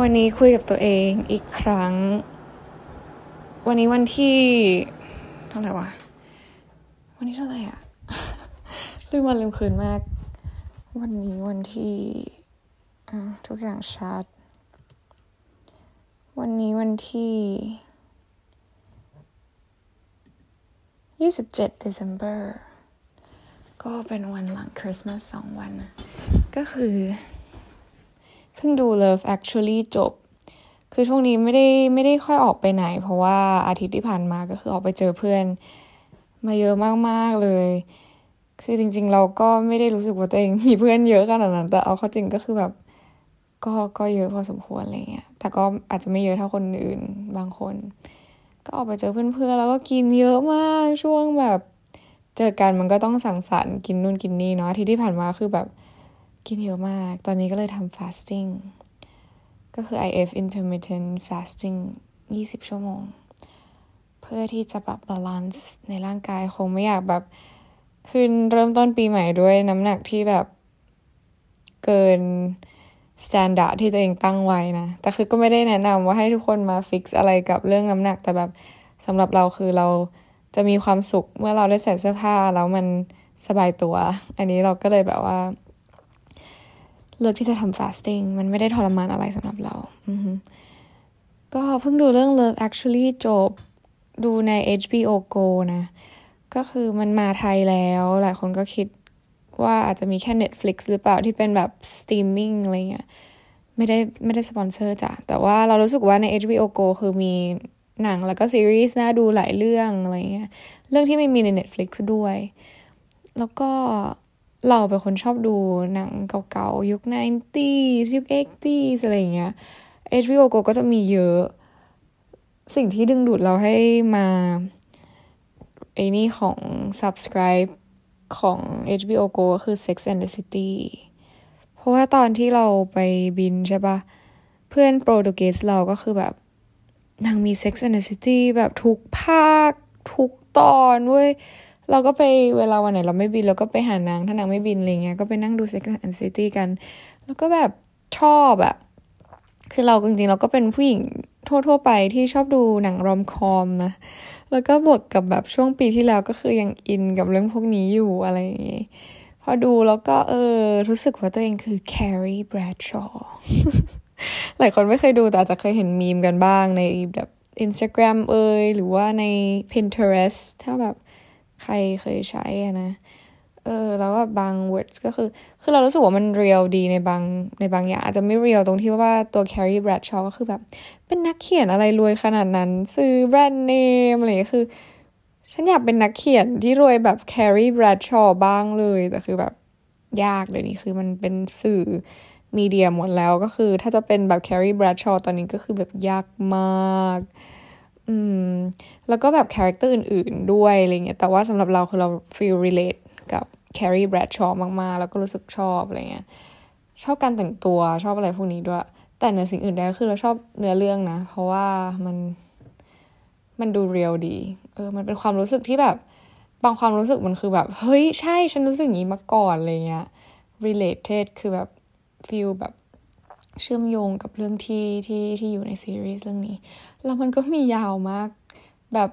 วันนี้คุยกับตัวเองอีกครั้ง วันนี้วันที่เท่าไหร่วะ วันนี้เท่าไหร่อะลืมวันลืมคืนมาก วันนี้วันที่ทุกอย่างชัด วันนี้วันที่27 December ก็เป็นวันหลังคริสต์มาสสองวันนะก็คือ พิ่งดู Love Actually จบ คือช่วงนี้ไม่ได้ไม่ได้ค่อยออกไปไหน เพราะว่าอาทิตย์ที่ผ่านมาก็คือออกไปเจอเพื่อน มาเยอะมากๆเลย คือจริง ๆ เราก็ไม่ได้รู้สึกว่าตัวเองมีเพื่อนเยอะขนาดนั้น แต่เอาเข้าจริงก็คือแบบก็ก็เยอะพอสมควรอะไรเงี้ย แต่ก็อาจจะไม่เยอะเท่าคนอื่นบางคน ก็ออกไปเจอเพื่อนๆแล้วก็กินเยอะมากช่วงแบบ เจอกันมันก็ต้องสังสรรค์กินนู่นกินนี่เนาะอาทิตย์ที่ผ่านมาคือแบบ กินเยอะมาก ตอนนี้ก็เลยทำ fasting ก็คือ IF intermittent fasting 20 ชั่วโมง เพื่อที่จะแบบ balance ในร่างกายคงไม่อยากแบบขึ้นเริ่มต้นปีใหม่ด้วยน้ำหนักที่แบบเกิน standard ที่ตัวเองตั้งไว้นะ แต่คือก็ไม่ได้แนะนำว่าให้ทุกคนมา fix อะไรกับเรื่องน้ำหนัก แต่แบบสำหรับเราคือเราจะมีความสุขเมื่อเราได้ใส่เสื้อผ้าแล้วมันสบายตัว อันนี้เราก็เลยแบบว่า เลือกที่จะทำ fasting มันไม่ได้ทรมานอะไรสำหรับเราก็เพิ่งดูเรื่อง Love Actually จบดูใน HBO Go นะ ก็คือมันมาไทยแล้ว หลายคนก็คิดว่าอาจจะมีแค่ Netflix หรือเปล่าที่เป็นแบบ streaming อะไรเงี้ยไม่ได้ไม่ได้สปอนเซอร์จ้ะ แต่ว่าเรารู้สึกว่าใน HBO Go คือมีหนังแล้วก็ซีรีส์น่าดูหลายเรื่องอะไรเงี้ย เรื่องที่ไม่มีใน Netflix ด้วย แล้วก็ เราเป็นคนชอบดูหนังเก่าๆ ยุค 90s ยุค 80s อะไรเงี้ย HBO Go ก็จะมีเยอะ สิ่งที่ดึงดูดเราให้มาไอ้นี่ของ subscribe ของ HBO Go ก็คือ Sex and the City เพราะว่าตอนที่เราไปบินใช่ปะเพื่อนโปรตุเกสเราก็คือแบบนางมี Sex and the City แบบทุกภาค ทุกตอนเว้ย เราก็ไปเวลาวันไหนเราไม่บินเราก็ไปหานางถ้านางไม่บินอะไรเงี้ยก็ไปนั่งดู Sex and City กัน แล้วก็แบบชอบอะคือเราจริงๆเราก็เป็นผู้หญิงทั่วๆไปที่ชอบดูหนังรอมคอมนะ แล้วก็บวกกับแบบช่วงปีที่แล้วก็คือยังอินกับเรื่องพวกนี้อยู่อะไรอย่างงี้พอดูแล้วก็เออรู้สึกว่าตัวเองคือ Carrie Bradshaw หลายคนไม่เคยดูแต่อาจจะเคยเห็นมีมกันบ้างในแบบ Instagram เอยหรือว่าใน Pinterest ถ้าแบบ ใครเคยใช้นะเออแล้วก็บาง words ก็คือ คือเรารู้สึกว่ามัน real ดีในบางในบางอย่าง อาจจะไม่ real ตรงที่ว่าตัว Carrie Bradshaw ก็คือแบบ เป็นนักเขียนอะไรรวยขนาดนั้น ซื้อแบรนด์เนมอะไรคือ ฉันอยากเป็นนักเขียนที่รวยแบบ Carrie Bradshaw บ้างเลย แต่คือแบบยากเดี๋ยวนี้คือมันเป็นสื่อ media หมดแล้วก็คือ ถ้าจะเป็นแบบ Carrie Bradshaw ตอนนี้ก็คือแบบยากมาก อืม แล้วก็แบบ character อื่น ๆ ด้วยอะไรเงี้ย แต่ว่าสำหรับเราคือเรา feel relate กับ Carrie Bradshaw มากๆ แล้วก็รู้สึกชอบอะไรเงี้ย ชอบการแต่งตัวชอบอะไรพวกนี้ด้วย แต่เหนือสิ่งอื่นใดคือเราชอบเนื้อเรื่องนะ เพราะว่ามัน มันดู real ดี เออ มันเป็นความรู้สึกที่แบบ บางความรู้สึกมันคือแบบ เฮ้ย ใช่ ฉันรู้สึกอย่างนี้มาก่อนอะไรเงี้ย related คือแบบ feel แบบ เชื่อมโยงกับเรื่องที่ที่ที่อยู่ในซีรีส์เรื่องนี้ แล้วมันก็มียาวมาก แบบ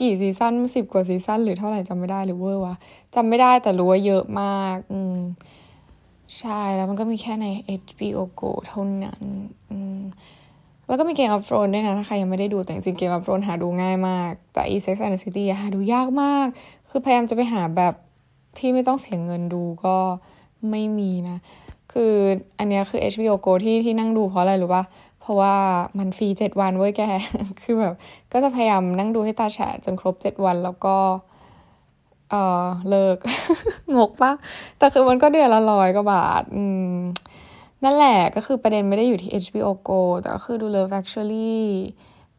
กี่ซีซั่นสิบกว่าซีซั่นหรือเท่าไหร่จำไม่ได้หรือ over วะจำไม่ได้แต่รู้ว่าเยอะมาก อืมใช่แล้วมันก็มีแค่ใน HBO Go เท่านั้น อืมแล้วก็มี Game of Thrones ด้วยนะ ถ้าใครยังไม่ได้ดูแต่จริง Game of Thrones หาดูง่ายมาก แต่ อี Sex and the City หาดูยากมาก คือพยายามจะไปหาแบบที่ไม่ต้องเสียเงินดูก็ไม่มีนะ คืออันนี้คือ HBO Go ที่ที่นั่งดูเพราะอะไรรู้ปะเพราะว่ามันฟรีเจ็ดวันเว้ยแก คือแบบก็จะพยายามนั่งดูให้ตาแฉะจนครบเจ็ดวันแล้วก็ เออเลิก งกปะแต่คือมันก็เดือนละร้อยกว่าบาท อืม นั่นแหละก็คือประเด็นไม่ได้อยู่ที่ HBO Go แต่ก็คือดู Love Actually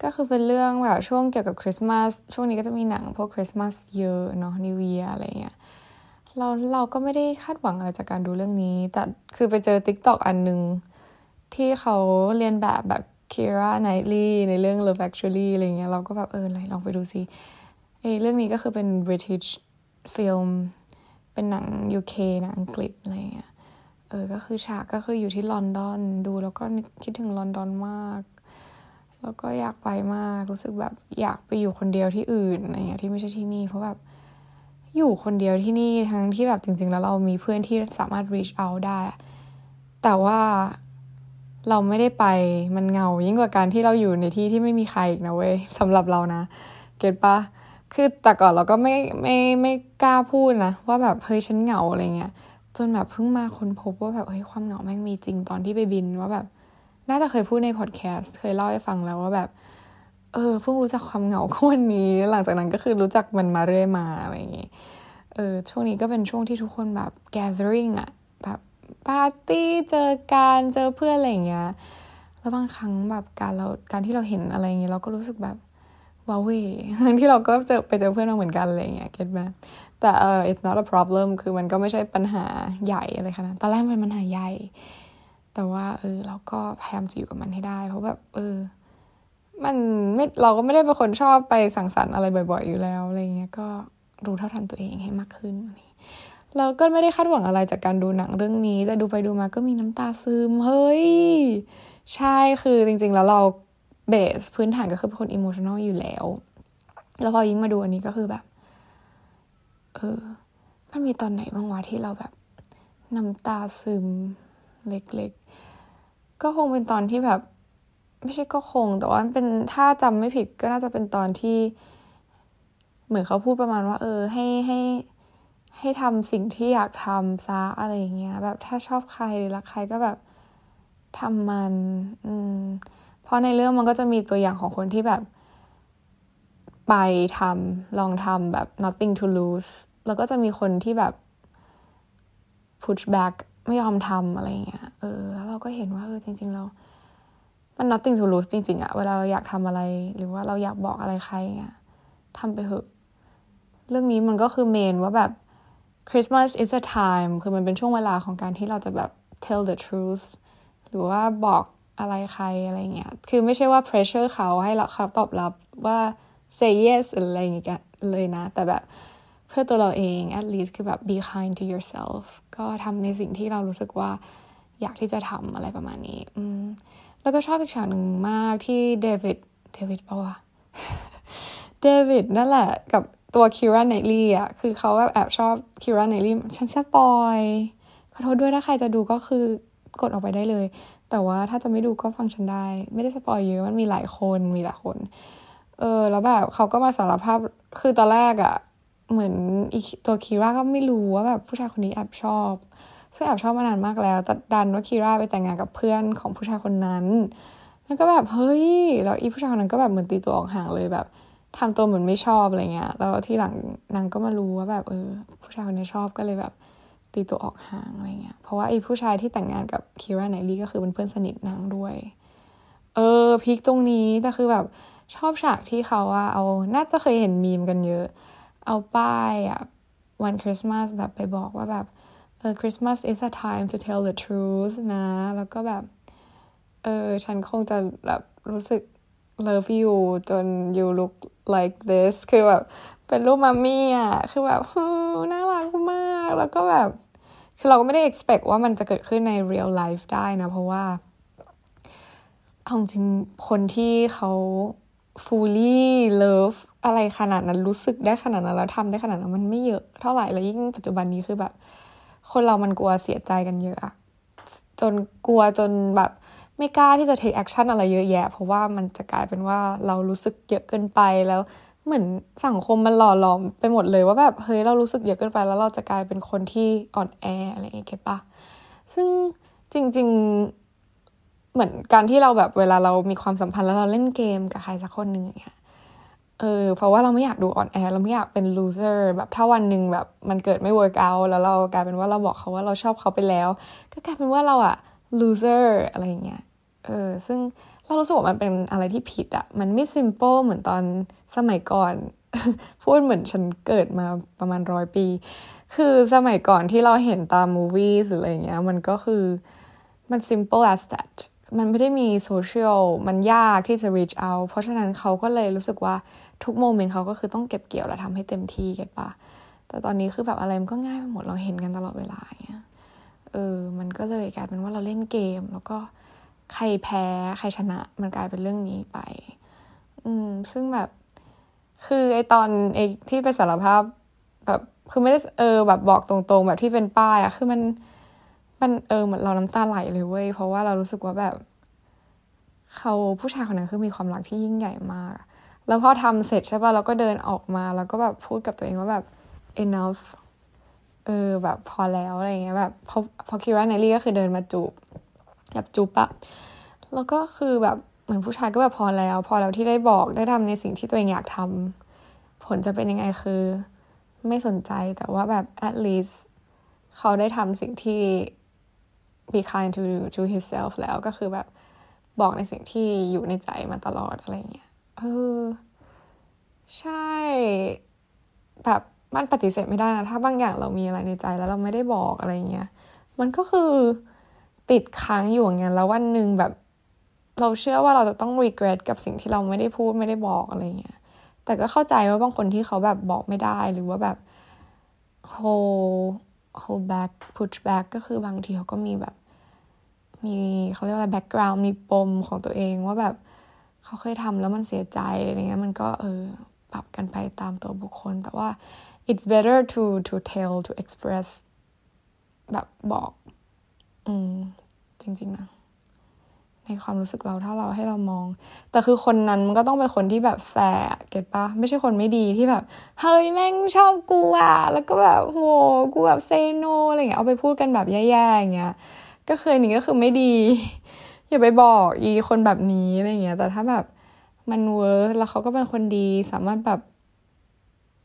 ก็คือเป็นเรื่องแบบช่วงเกี่ยวกับคริสต์มาสช่วงนี้ก็จะมีหนังพวกคริสต์มาสเยอะเนาะนิวเวียอะไรเงี้ย เราเราก็ไม่ได้คาดหวังอะไรจากการดูเรื่องนี้ แต่คือไปเจอ TikTok อันหนึ่งที่เขาเรียนแบบแบบ Kira Knightley ในเรื่อง Love Actually อะไรเงี้ยเราก็แบบเอออะไรลองไปดูซิไอเรื่องนี้ก็คือเป็น British film เป็นหนัง UK หนังอังกฤษอะไรเงี้ยเออ ก็คือฉากก็คืออยู่ที่ลอนดอนดูแล้วก็คิดถึงลอนดอนมาก แล้วก็อยากไปมากรู้สึกแบบอยากไปอยู่คนเดียวที่อื่นอะไรเงี้ยที่ไม่ใช่ที่นี่เพราะแบบ อยู่คนเดียวที่นี่ทั้งที่แบบจริง ๆ แล้วเรามีเพื่อนที่สามารถ reach out ได้ แต่ว่าเราไม่ได้ไปมันเงายิ่งกว่าการที่เราอยู่ในที่ที่ไม่มีใครอีกนะเว้ยสำหรับเรานะ เก็ตปะคือแต่ก่อนเราก็ไม่ไม่ไม่กล้าพูดนะ ว่าแบบเฮ้ยฉันเหงาอะไรเงี้ยจนแบบเพิ่งมาค้นพบว่าแบบเฮ้ยความเหงาแม่งมีจริงตอนที่ไปบินว่าแบบ น่าจะเคยพูดในพอดแคสต์เคยเล่าให้ฟังแล้วว่าแบบ เออเพิ่งรู้จักความเหงาก็วันนี้ หลังจากนั้นก็คือรู้จักมันมาเรื่อยมาอะไรอย่างเงี้ยเออช่วงนี้ก็เป็นช่วงที่ทุกคนแบบ gathering อะแบบปาร์ตี้เจอการเจอเพื่อนอะไรอย่างเงี้ยแล้วบางครั้งแบบการเราการที่เราเห็นอะไรอย่างเงี้ยเราก็รู้สึกแบบว้าวเว่ทั้งที่เราก็เจอไปเจอเพื่อนเราเหมือนกันอะไรเงี้ยเก็ตไหมแต่เออ it's not a problem คือมันก็ไม่ใช่ปัญหาใหญ่อะไรขนาดตอนแรกมันเป็นปัญหาใหญ่ แต่ว่าเออเราก็พยายามจะอยู่กับมันให้ได้ เพราะแบบเออ มันไม่เราก็ไม่ได้เป็นคนชอบไปสังสรรค์อะไรบ่อย ๆ อยู่แล้วอะไรเงี้ยก็รู้เท่าทันตัวเองให้มากขึ้นเราก็ไม่ได้คาดหวังอะไรจากการดูหนังเรื่องนี้ แต่ดูไปดูมาก็มีน้ำตาซึมเฮ้ย ใช่คือจริง ๆ แล้วเราเบสพื้นฐานก็คือเป็นคนอิโมชันอลอยู่แล้ว แล้วพอยิ่งมาดูอันนี้ก็คือแบบ เออ มันมีตอนไหนบ้างวะที่เราแบบน้ำตาซึมเล็กๆ ก็คงเป็นตอนที่แบบ ไม่ใช่ก็คง แต่ว่าเป็นถ้าจำไม่ผิดก็น่าจะเป็นตอนที่ เหมือนเขาพูดประมาณว่า เออ ให้ให้ให้ทำสิ่งที่อยากทำซะอะไรอย่างเงี้ย แบบถ้าชอบใครหรือรักใครก็แบบทำมัน อืม เพราะในเรื่องมันก็จะมีตัวอย่างของคนที่แบบ ไปทำลองทำแบบ nothing to lose แล้วก็จะมีคนที่แบบ push back ไม่ยอมทำอะไรเงี้ย เออ แล้วเราก็เห็นว่าเออจริง ๆ เรา มัน nothing to lose จริง ๆอะเวลาเราอยากทำอะไร หรือว่าเราอยากบอกอะไรใครอะทำไปเถอะ เรื่องนี้มันก็คือเมนว่าแบบ Christmas is a time คือมันเป็นช่วงเวลาของการที่เราจะแบบ tell the truth หรือว่าบอกอะไรใครอะไรเงี้ย คือไม่ใช่ว่า pressure เขาให้เขาตอบรับว่า say yes อะไรอย่างเงี้ยเลยนะ แต่แบบเพื่อตัวเราเอง at least คือแบบ be kind to yourself ก็ทำในสิ่งที่เรารู้สึกว่าอยากที่จะทำอะไรประมาณนี้ อืม แล้วก็ชอบอีกฉากหนึ่งมากที่เดวิดเดวิดปะวะเดวิดนั่นแหละกับตัวคิราไนลี่อะคือเขาแบบแอบชอบKeira Knightley ฉัน spoil ขอโทษด้วยถ้าใครจะดูก็คือกดออกไปได้เลย แต่ว่าถ้าจะไม่ดูก็ฟังฉันได้ ไม่ได้ spoil เยอะมันมีหลายคนมีหลายคน เออ แล้วแบบเขาก็มาสารภาพคือตอนแรกอะ่ะ เหมือนอีตัว Keira ก็ไม่รู้ว่าแบบผู้ชายคนนี้แอบชอบ ซึ่งแอบชอบมานานมากแล้วแต่ดันว่า Keira ไปแต่งงานกับเพื่อนของผู้ชายคนนั้น แล้วก็แบบเฮ้ยแล้วอีผู้ชายคนนั้นก็แบบเหมือนตีตัวออกห่างเลยแบบทำตัวเหมือนไม่ชอบอะไรเงี้ยแล้วที่หลังนางก็มารู้ว่าแบบเออ ผู้ชายคนนี้ชอบก็เลยแบบตีตัวออกห่างอะไรเงี้ยเพราะว่าไอ้ผู้ชายที่แต่งงานกับคีราไนลี่ก็คือเป็นเพื่อนสนิทนางด้วย เออพีคตรงนี้แต่คือแบบชอบฉากที่เขาว่าเอาน่าจะเคยเห็นมีมกันเยอะ เอาป้ายอะวันคริสต์มาสแบบไปบอกว่าแบบ ออ Christmas is a time to tell the truth นะ แล้วก็แบบ เออ ฉันคงจะแบบรู้สึก love you จน you look like this คือแบบ เป็นรูปมัมมี่อะ คือแบบน่ารักมาก แล้วก็แบบ คือเราก็ไม่ได้ expect ว่ามันจะเกิดขึ้นใน real life ได้นะ เพราะว่าเอาจริงคนที่เขา fully love อะไรขนาดนั้นรู้สึกได้ขนาดนั้น แล้วทำได้ขนาดนั้น มันไม่เยอะเท่าไหร่แล้วยิ่งปัจจุบันนี้คือแบบ คนเรามันกลัวเสียใจกันเยอะอะจนกลัวจนแบบไม่กล้าที่จะ take action อะไรเยอะแยะ เพราะว่ามันจะกลายเป็นว่าเรารู้สึกเยอะเกินไปแล้วเหมือนสังคมมันหล่อหลอมไปหมดเลยว่าแบบเฮ้ยเรารู้สึกเยอะเกินไปแล้วเราจะกลายเป็นคนที่อ่อนแออะไรอย่างเงี้ยเก็ตปะซึ่งจริง ๆ เหมือนการที่เราแบบเวลาเรามีความสัมพันธ์แล้วเราเล่นเกมกับใครสักคนหนึ่งอย่างเงี้ย เออเพราะว่าเราไม่อยากดูอ่อนแอเราไม่อยากเป็น loser แบบถ้าวันหนึ่งแบบมันเกิดไม่ work out แล้วเรากลายเป็นว่าเราบอกเขาว่าเราชอบเขาไปแล้ว ก็กลายเป็นว่าเราอะ loser อะไรเงี้ยเออซึ่งเรารู้สึกว่ามันเป็นอะไรที่ผิดอะมันไม่ simple เหมือนตอนสมัยก่อน พูดเหมือนฉันเกิดมาประมาณร้อยปี คือสมัยก่อนที่เราเห็นตามมูวี่หรืออะไรเงี้ยมันก็คือมัน simple as that มันไม่ได้มีโซเชียลมันยากที่จะ reach out เพราะฉะนั้นเขาก็เลยรู้สึกว่า ทุกโมเมนต์เขาก็คือต้องเก็บเกี่ยวและทำให้เต็มที่เก็ตปะแต่ตอนนี้คือแบบอะไรมันก็ง่ายไปหมดเราเห็นกันตลอดเวลาเงี้ยเออ มันก็เลยกลายเป็นว่าเราเล่นเกม แล้วก็ใครแพ้ใครชนะ มันกลายเป็นเรื่องนี้ไป อืม ซึ่งแบบคือไอตอนไอที่ไปสารภาพแบบคือไม่ได้เออแบบบอกตรงๆ แบบที่เป็นป้ายอะคือมันมันเออเหมือนเราน้ำตาไหลเลยเว้ยเพราะว่าเรารู้สึกว่าแบบเขาผู้ชายคนนั้นคือมีความรักที่ยิ่งใหญ่มาก แล้วพอทำเสร็จใช่ป่ะเราก็เดินออกมา แล้วก็แบบพูดกับตัวเองว่าแบบ enough เออแบบพอแล้วอะไรเงี้ยแบบพอพอคิดว่าไนลี่ก็คือเดินมาจูบแบบจูบอะแล้วก็คือแบบเหมือนผู้ชายก็แบบพอแล้ว พอแล้วที่ได้บอกได้ทำในสิ่งที่ตัวเองอยากทำผลจะเป็นยังไงคือ ไม่สนใจแต่ว่าแบบ at least เขาได้ทำสิ่งที่ be kind to to himself แล้วก็คือแบบบอกในสิ่งที่อยู่ในใจมาตลอดอะไรเงี้ย เออ ใช่ แบบมันปฏิเสธไม่ได้นะ ถ้าบางอย่างเรามีอะไรในใจแล้วเราไม่ได้บอกอะไรเงี้ย มันก็คือติดค้างอยู่อย่างเงี้ยแล้ววันหนึ่งแบบ เราเชื่อว่าเราจะต้อง regret กับสิ่งที่เราไม่ได้พูดไม่ได้บอกอะไรเงี้ย แต่ก็เข้าใจว่าบางคนที่เขาแบบบอกไม่ได้หรือว่าแบบ hold hold back push back ก็คือบางทีเขาก็มีแบบ มีเขาเรียกว่าอะไร background มีปมของตัวเองว่าแบบ เขาเคยทำแล้วมันเสียใจอะไรเงี้ยมันก็เออปรับกันไปตามตัวบุคคล แต่ว่า it's better to to tell to express แบบบอก อืม จริง ๆ นะ ในความรู้สึกเราถ้าเราให้เรามอง แต่คือคนนั้นมันก็ต้องเป็นคนที่แบบแฝงเก็ตปะไม่ใช่คนไม่ดีที่แบบ เฮ้ย แม่งชอบกูอะ แล้วก็แบบโหกูแบบ say no อะไรเงี้ยเอาไปพูดกันแบบแย่ๆอย่างเงี้ย ก็เคยนี่ก็คือไม่ดี อย่าไปบอกอีคนแบบนี้อะไรเงี้ย แต่ถ้าแบบมัน work แล้วเขาก็เป็นคนดีสามารถแบบ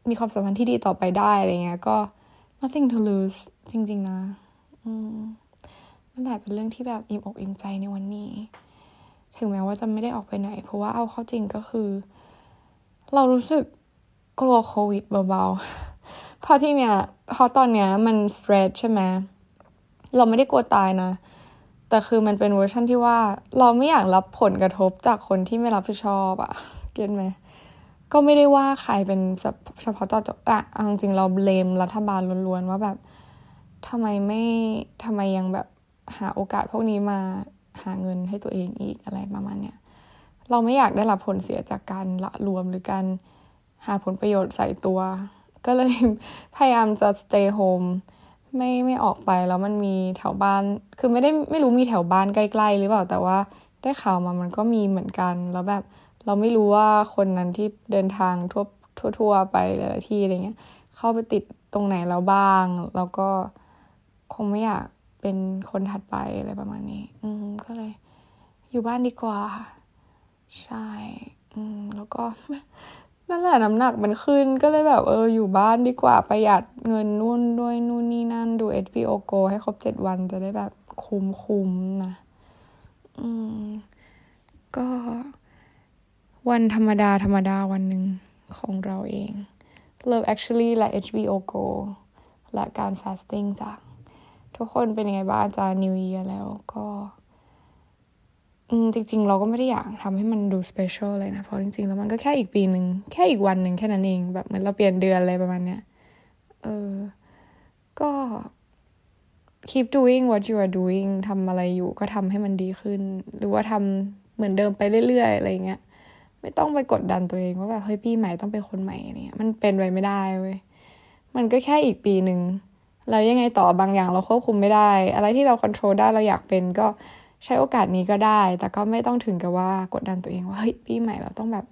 มีความสัมพันธ์ที่ดีต่อไปได้อะไรเงี้ย ก็ nothing to lose จริง ๆ นะ อืมนั่นแหละเป็นเรื่องที่แบบอิ่มอกอิ่มใจในวันนี้ ถึงแม้ว่าจะไม่ได้ออกไปไหน เพราะว่าเอาเข้าจริงก็คือ เรารู้สึกกลัวโควิดเบาๆเพราะที่เนี้ยเพราะตอนเนี้ยมัน spread ใช่ไหมเราไม่ได้กลัวตายนะ แต่คือมันเป็นเวอร์ชันที่ว่าเราไม่อยากรับผลกระทบจากคนที่ไม่รับผิดชอบอะเก็ตไหมก็ไม่ได้ว่าใครเป็นเฉพาะเจาะจงอะจริงเราเลมรัฐบาลล้วนๆว่าแบบทำไมไม่ทำไมยังแบบหาโอกาสพวกนี้มาหาเงินให้ตัวเองอีกอะไรประมาณเนี้ยเราไม่อยากได้รับผลเสียจากการละรวมหรือการหาผลประโยชน์ใส่ตัว ก็เลยพยายามจะ stay home ไม่ไม่ออกไปแล้วมันมีแถวบ้าน คือไม่ได้ไม่รู้มีแถวบ้านใกล้ๆหรือเปล่าแต่ว่าได้ข่าวมามันก็มีเหมือนกัน แล้วแบบเราไม่รู้ว่าคนนั้นที่เดินทางทั่วทั่วไปหลายที่อะไรเงี้ย เข้าไปติดตรงไหนแล้วบ้าง แล้วก็คงไม่อยากเป็นคนถัดไปอะไรประมาณนี้ อืมก็เลย อยู่บ้านดีกว่า ใช่ อืมแล้วก็ นั่นแหละน้ำหนักมันขึ้นก็เลยแบบเอออยู่บ้านดีกว่าประหยัดเงินนู่นด้วยนู่นนี่นั่นดู HBO Go ให้ครบเจ็ดวันจะได้แบบคุ้มคุ้มนะ อืม ก็ วันธรรมดาธรรมดาวันหนึ่งของเราเอง Love Actually และ HBO Go และการ fasting จาก ทุกคนเป็นยังไงบ้างจา New Year แล้วก็ จริง ๆ เราก็ไม่ได้อยากทำให้มันดู special เลยนะ เพราะจริง ๆ แล้วมันก็แค่อีกปีหนึ่งแค่อีกวันหนึ่งแค่นั้นเอง แบบเหมือนเราเปลี่ยนเดือนอะไรประมาณเนี้ย เออ ก็ keep doing what you are doing ทำอะไรอยู่ก็ทำให้มันดีขึ้น หรือว่าทำเหมือนเดิมไปเรื่อย ๆ อะไรเงี้ย ไม่ต้องไปกดดันตัวเองว่าแบบเฮ้ยปีใหม่ต้องเป็นคนใหม่เนี่ย มันเป็นไปไม่ได้เว้ย มันก็แค่อีกปีหนึ่งแล้วยังไงต่อบางอย่างเราควบคุมไม่ได้ อะไรที่เราควบคุมได้เราอยากเป็นก็ ใช้โอกาสนี้ก็ได้ แต่ก็ไม่ต้องถึงกับว่ากดดันตัวเองว่าเฮ้ยปีใหม่เราต้องแบบ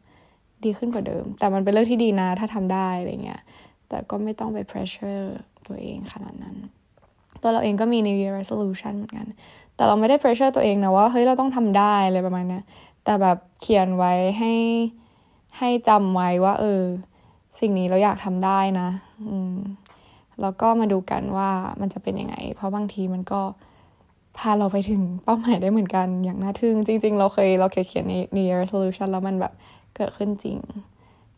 ดีขึ้นกว่าเดิม แต่มันเป็นเรื่องที่ดีนะถ้าทำได้อะไรเงี้ย แต่ก็ไม่ต้องไป pressure ตัวเองขนาดนั้น ตัวเราเองก็มี New Year resolution เหมือนกัน แต่เราไม่ได้ pressure ตัวเองนะว่าเฮ้ยเราต้องทำได้อะไรประมาณนี้แต่แบบเขียนไว้ให้ให้จำไว้ว่า เออ สิ่งนี้เราอยากทำได้นะ อืมแล้วก็มาดูกันว่ามันจะเป็นยังไง เพราะบางทีมันก็ พาเราไปถึงเป้าหมายได้เหมือนกันอย่างน่าทึ่ง จริง ๆ เราเคยเราเคยเขียนใน New Year Resolution แล้วมันแบบเกิดขึ้นจริง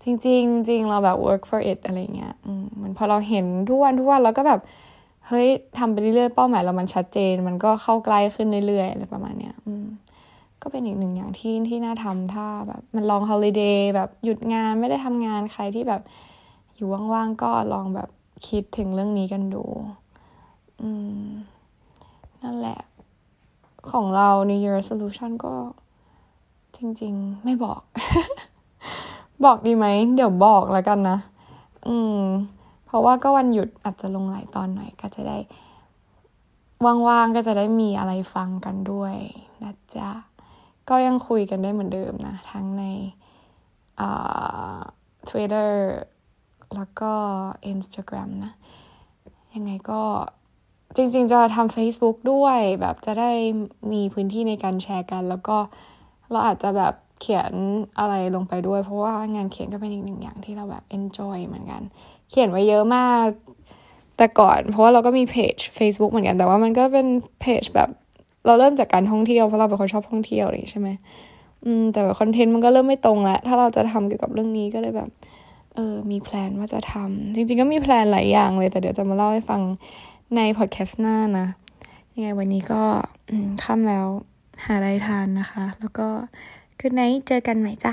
จริงจริงเราแบบ work for it อะไรเงี้ยอืมมันพอเราเห็นทุกวันทุกวันเราก็แบบ เฮ้ยทำไปเรื่อยๆเป้าหมายเรามันชัดเจน มันก็เข้าใกล้ขึ้นเรื่อยๆอะไรประมาณเนี้ยอืมก็เป็นอีกหนึ่งอย่างที่ที่น่าทำถ้าแบบมันลองฮอลิเดย์แบบหยุดงานไม่ได้ทำงานใครที่แบบ อยู่ว่างๆก็ลองแบบคิดถึงเรื่องนี้กันดู อืม นั่นแหละ ของเรา New Year Resolution ก็จริง ๆ ไม่บอก บอกดีไหม เดี๋ยวบอกแล้วกันนะ อืม เพราะว่าก็วันหยุดอาจจะลงหลายตอนหน่อยก็จะได้ ว่างๆ ก็จะได้มีอะไรฟังกันด้วยนะจ๊ะ ก็ยังคุยกันได้เหมือนเดิมนะ ทั้งใน Twitter แล้วก็ Instagram นะ ยังไงก็ จริง ๆ จะทำ Facebook ด้วยแบบจะได้มีพื้นที่ในการแชร์กัน แล้วก็เราอาจจะแบบเขียนอะไรลงไปด้วย เพราะว่างานเขียนก็เป็นอีกหนึ่งอย่างที่เราแบบ enjoy เหมือนกัน เขียนไว้เยอะมาก แต่ก่อน เพราะว่าเราก็มีเพจ Facebook เหมือนกันแต่ว่ามันก็เป็นเพจแบบเราเริ่มจากการท่องเที่ยวเพราะเราเป็นคนชอบท่องเที่ยวนี่ใช่ไหมอืมแต่แบบคอนเทนต์มันก็เริ่มไม่ตรงแล้วถ้าเราจะทำเกี่ยวกับเรื่องนี้ก็เลยแบบ เออมีแพลนว่าจะทำจริง ๆ ก็มีแพลนหลายอย่างเลยแต่เดี๋ยวจะมาเล่าให้ฟัง ในพอดแคสต์หน้านะยังไงวันนี้ก็ค่ำแล้วหาอะไรทานนะคะ แล้วก็คืนไหนเจอกันใหม่จ้า